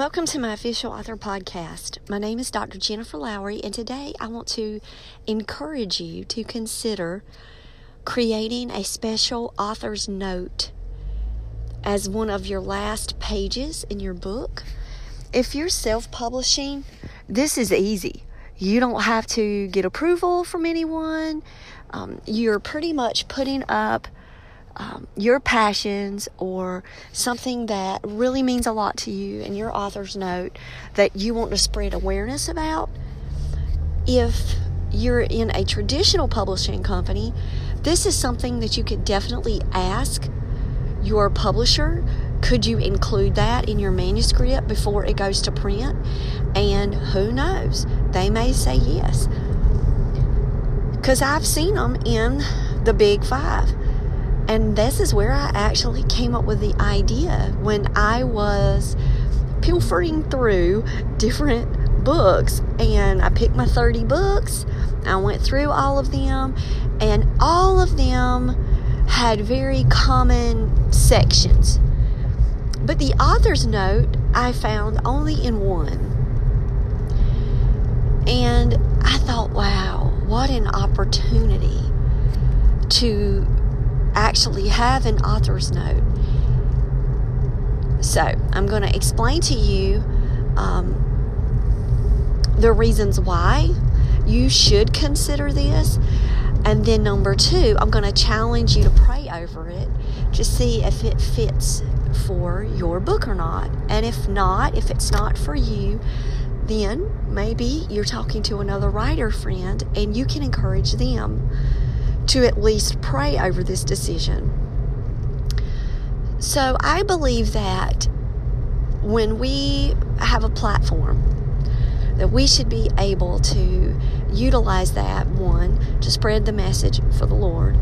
Welcome to my official author podcast. My name is Dr. Jennifer Lowry, and today I want to encourage you to consider creating a special author's note as one of your last pages in your book. If you're self publishing, this is easy. You don't have to get approval from anyone. Um, you're pretty much putting up um, your passions or something that really means a lot to you and your author's note that you want to spread awareness about. If you're in a traditional publishing company, this is something that you could definitely ask your publisher could you include that in your manuscript before it goes to print? And who knows? They may say yes. Because I've seen them in the big five. And this is where I actually came up with the idea when I was pilfering through different books and I picked my 30 books. I went through all of them and all of them had very common sections. But the author's note I found only in one. And I thought, wow, what an opportunity to actually have an author's note. So, I'm going to explain to you um, the reasons why you should consider this. And then, number two, I'm going to challenge you to pray over it to see if it fits for your book or not. And if not, if it's not for you, then maybe you're talking to another writer friend and you can encourage them to at least pray over this decision. So I believe that when we have a platform, that we should be able to utilize that one to spread the message for the Lord.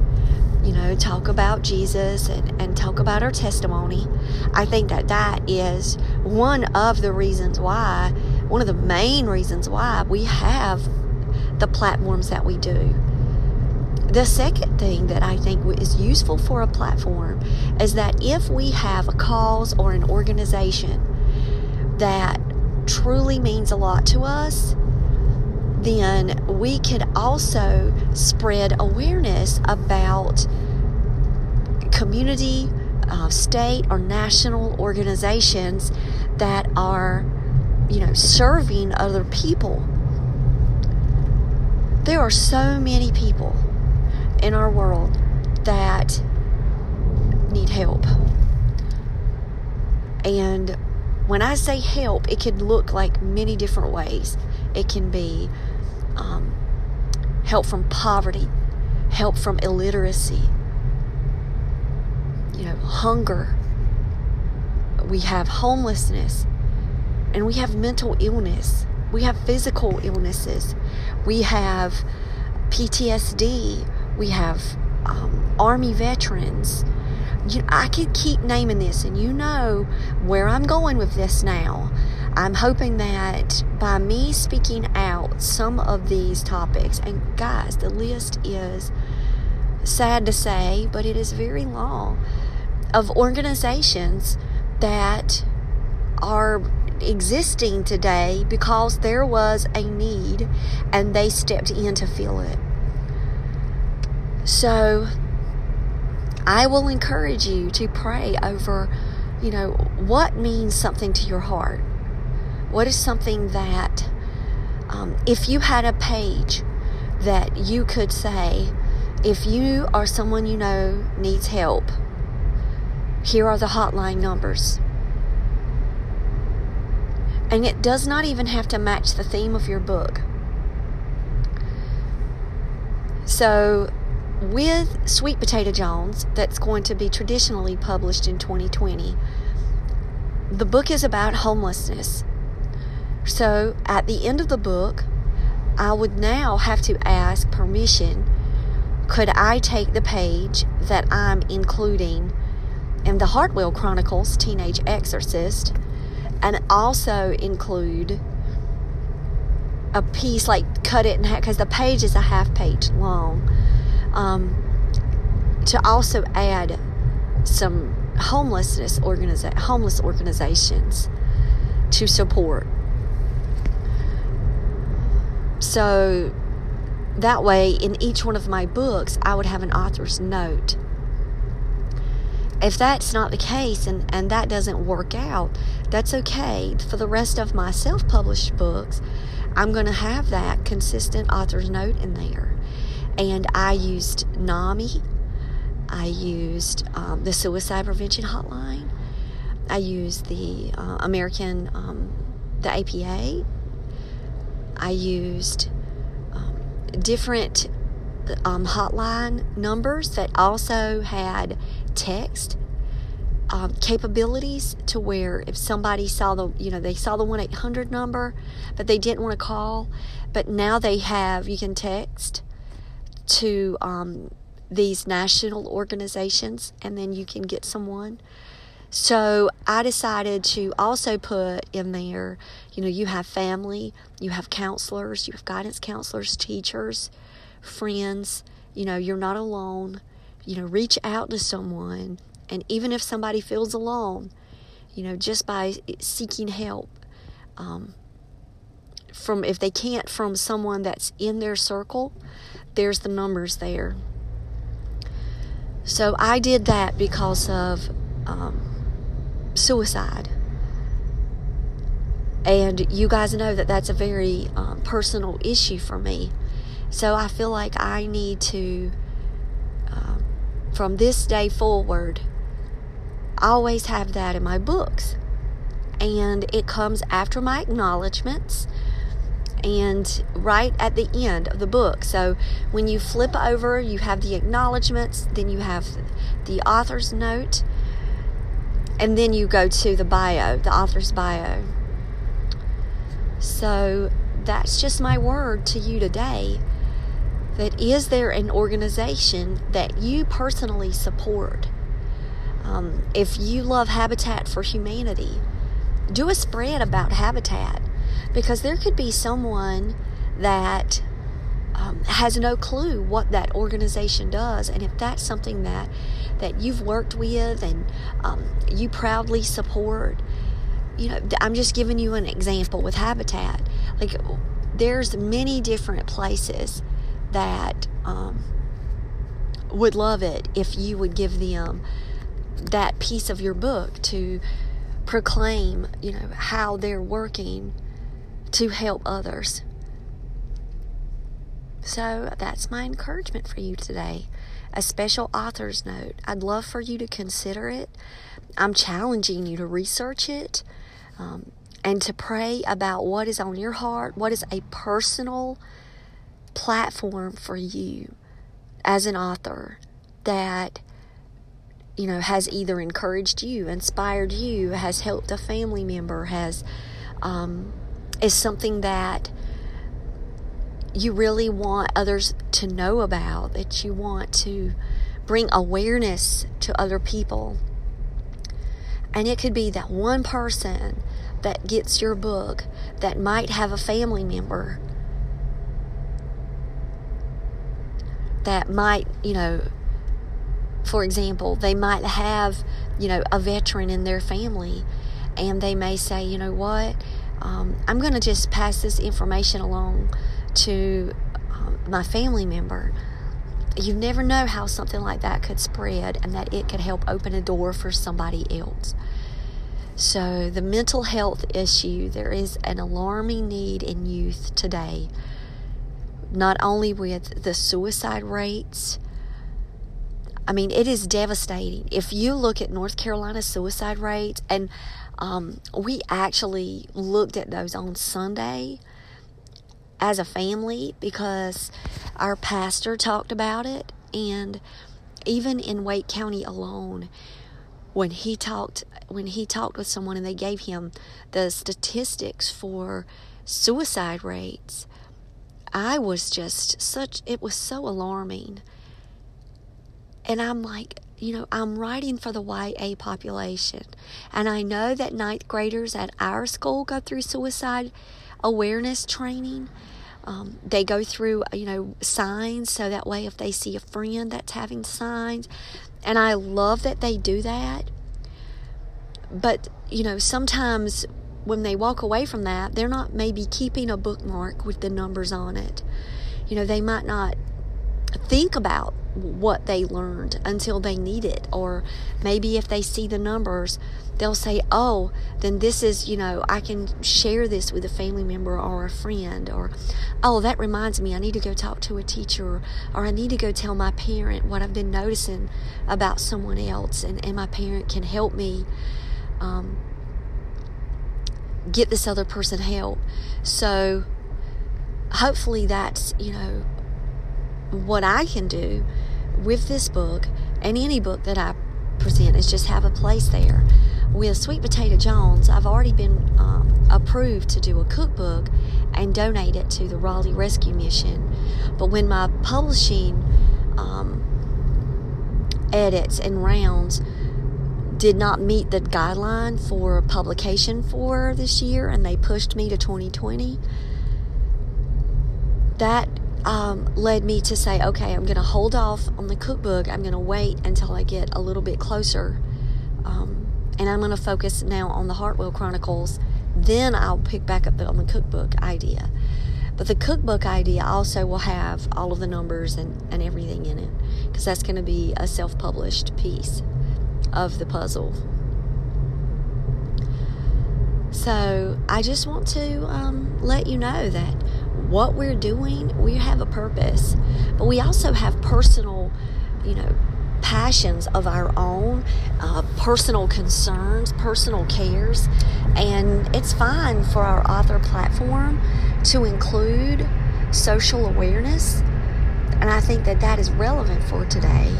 You know, talk about Jesus and, and talk about our testimony. I think that that is one of the reasons why, one of the main reasons why we have the platforms that we do. The second thing that I think is useful for a platform is that if we have a cause or an organization that truly means a lot to us, then we could also spread awareness about community, uh, state, or national organizations that are, you know, serving other people. There are so many people in our world that need help. And when I say help, it can look like many different ways. It can be um, help from poverty, help from illiteracy, you know, hunger. We have homelessness, and we have mental illness. We have physical illnesses. We have PTSD we have um, Army veterans. You, I could keep naming this, and you know where I'm going with this now. I'm hoping that by me speaking out some of these topics, and guys, the list is sad to say, but it is very long, of organizations that are existing today because there was a need and they stepped in to fill it. So I will encourage you to pray over, you know, what means something to your heart. What is something that, um, if you had a page that you could say, if you or someone you know needs help, here are the hotline numbers. And it does not even have to match the theme of your book. So, with Sweet Potato Jones, that's going to be traditionally published in 2020, the book is about homelessness. So, at the end of the book, I would now have to ask permission. Could I take the page that I'm including in the Hartwell Chronicles Teenage Exorcist and also include a piece like cut it in half because the page is a half page long um, to also add some homelessness organiza- homeless organizations to support so that way in each one of my books i would have an author's note if that's not the case and, and that doesn't work out, that's okay. For the rest of my self published books, I'm going to have that consistent author's note in there. And I used NAMI, I used um, the Suicide Prevention Hotline, I used the uh, American, um, the APA, I used um, different um, hotline numbers that also had text um, capabilities to where if somebody saw the you know they saw the 1-800 number but they didn't want to call but now they have you can text to um, these national organizations and then you can get someone so i decided to also put in there you know you have family you have counselors you have guidance counselors teachers friends you know you're not alone you know, reach out to someone. And even if somebody feels alone, you know, just by seeking help um, from, if they can't from someone that's in their circle, there's the numbers there. So I did that because of um, suicide. And you guys know that that's a very um, personal issue for me. So I feel like I need to from this day forward, always have that in my books. And it comes after my acknowledgments and right at the end of the book. So when you flip over, you have the acknowledgments, then you have the author's note, and then you go to the bio, the author's bio. So that's just my word to you today that is there an organization that you personally support? Um, if you love Habitat for Humanity, do a spread about Habitat because there could be someone that um, has no clue what that organization does, and if that's something that that you've worked with and um, you proudly support, you know, I'm just giving you an example with Habitat. Like, there's many different places that um, would love it if you would give them that piece of your book to proclaim, you know, how they're working to help others. So that's my encouragement for you today. A special author's note. I'd love for you to consider it. I'm challenging you to research it um, and to pray about what is on your heart, what is a personal platform for you as an author that you know has either encouraged you inspired you has helped a family member has um, is something that you really want others to know about that you want to bring awareness to other people. And it could be that one person that gets your book that might have a family member that might, you know, for example, they might have, you know, a veteran in their family, and they may say, you know what, um, I'm going to just pass this information along to um, my family member. you never know how something like that could spread and that it could help open a door for somebody else. So, the mental health issue, there is an alarming need in youth today, not only with the suicide rates. I mean, it is devastating. If you look at North Carolina's suicide rates, and um, we actually looked at those on Sunday as a family because our pastor talked about it, and even in Wake County alone, when he talked when he talked with someone and they gave him the statistics for suicide rates, I was just such, it was so alarming. And I'm like, you know, I'm writing for the YA population. And I know that ninth graders at our school go through suicide awareness training. Um, they go through, you know, signs so that way if they see a friend that's having signs. And I love that they do that. But, you know, sometimes when they walk away from that, they're not maybe keeping a bookmark with the numbers on it. You know, they might not think about what they learned until they need it. Or maybe if they see the numbers, they'll say, oh, then this is, you know, I can share this with a family member or a friend. Or, oh, that reminds me, I need to go talk to a teacher. Or I need to go tell my parent what I've been noticing about someone else. And, and my parent can help me um, get this other person help. So hopefully that's, you know, what I can do with this book and any book that I present is just have a place there. With Sweet Potato Jones, I've already been um, approved to do a cookbook and donate it to the Raleigh Rescue Mission. But when my publishing um, edits and rounds did not meet the guideline for publication for this year and they pushed me to 2020 that um, led me to say okay i'm going to hold off on the cookbook. I'm going to wait until i get a little bit closer. Um, and i'm going to focus now on the hartwell chronicles. Then i'll pick back up on the cookbook idea. But the cookbook idea also will have all of the numbers and, and everything in it because that's going to be a self-published piece of the puzzle. So I just want to um, let you know that what we're doing, we have a purpose, but we also have personal, you know, passions of our own, uh, personal concerns, personal cares, and it's fine for our author platform to include social awareness, and I think that that is relevant for today.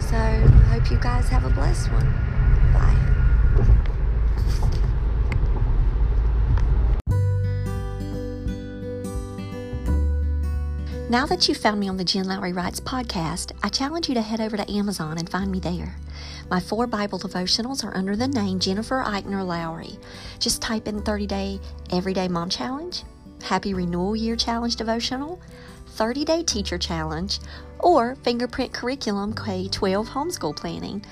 So, I hope you guys have a blessed one. Now that you've found me on the Jen Lowry Writes podcast, I challenge you to head over to Amazon and find me there. My four Bible devotionals are under the name Jennifer Eichner Lowry. Just type in 30 Day Everyday Mom Challenge, Happy Renewal Year Challenge Devotional, 30 Day Teacher Challenge, or Fingerprint Curriculum K 12 Homeschool Planning.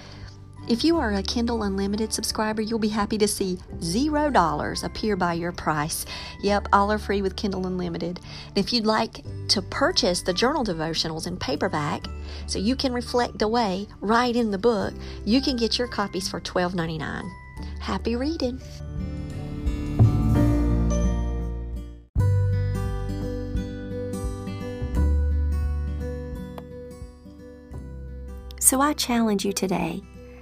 If you are a Kindle Unlimited subscriber, you'll be happy to see $0 appear by your price. Yep, all are free with Kindle Unlimited. And if you'd like to purchase the journal devotionals in paperback so you can reflect away right in the book, you can get your copies for $12.99. Happy reading! So I challenge you today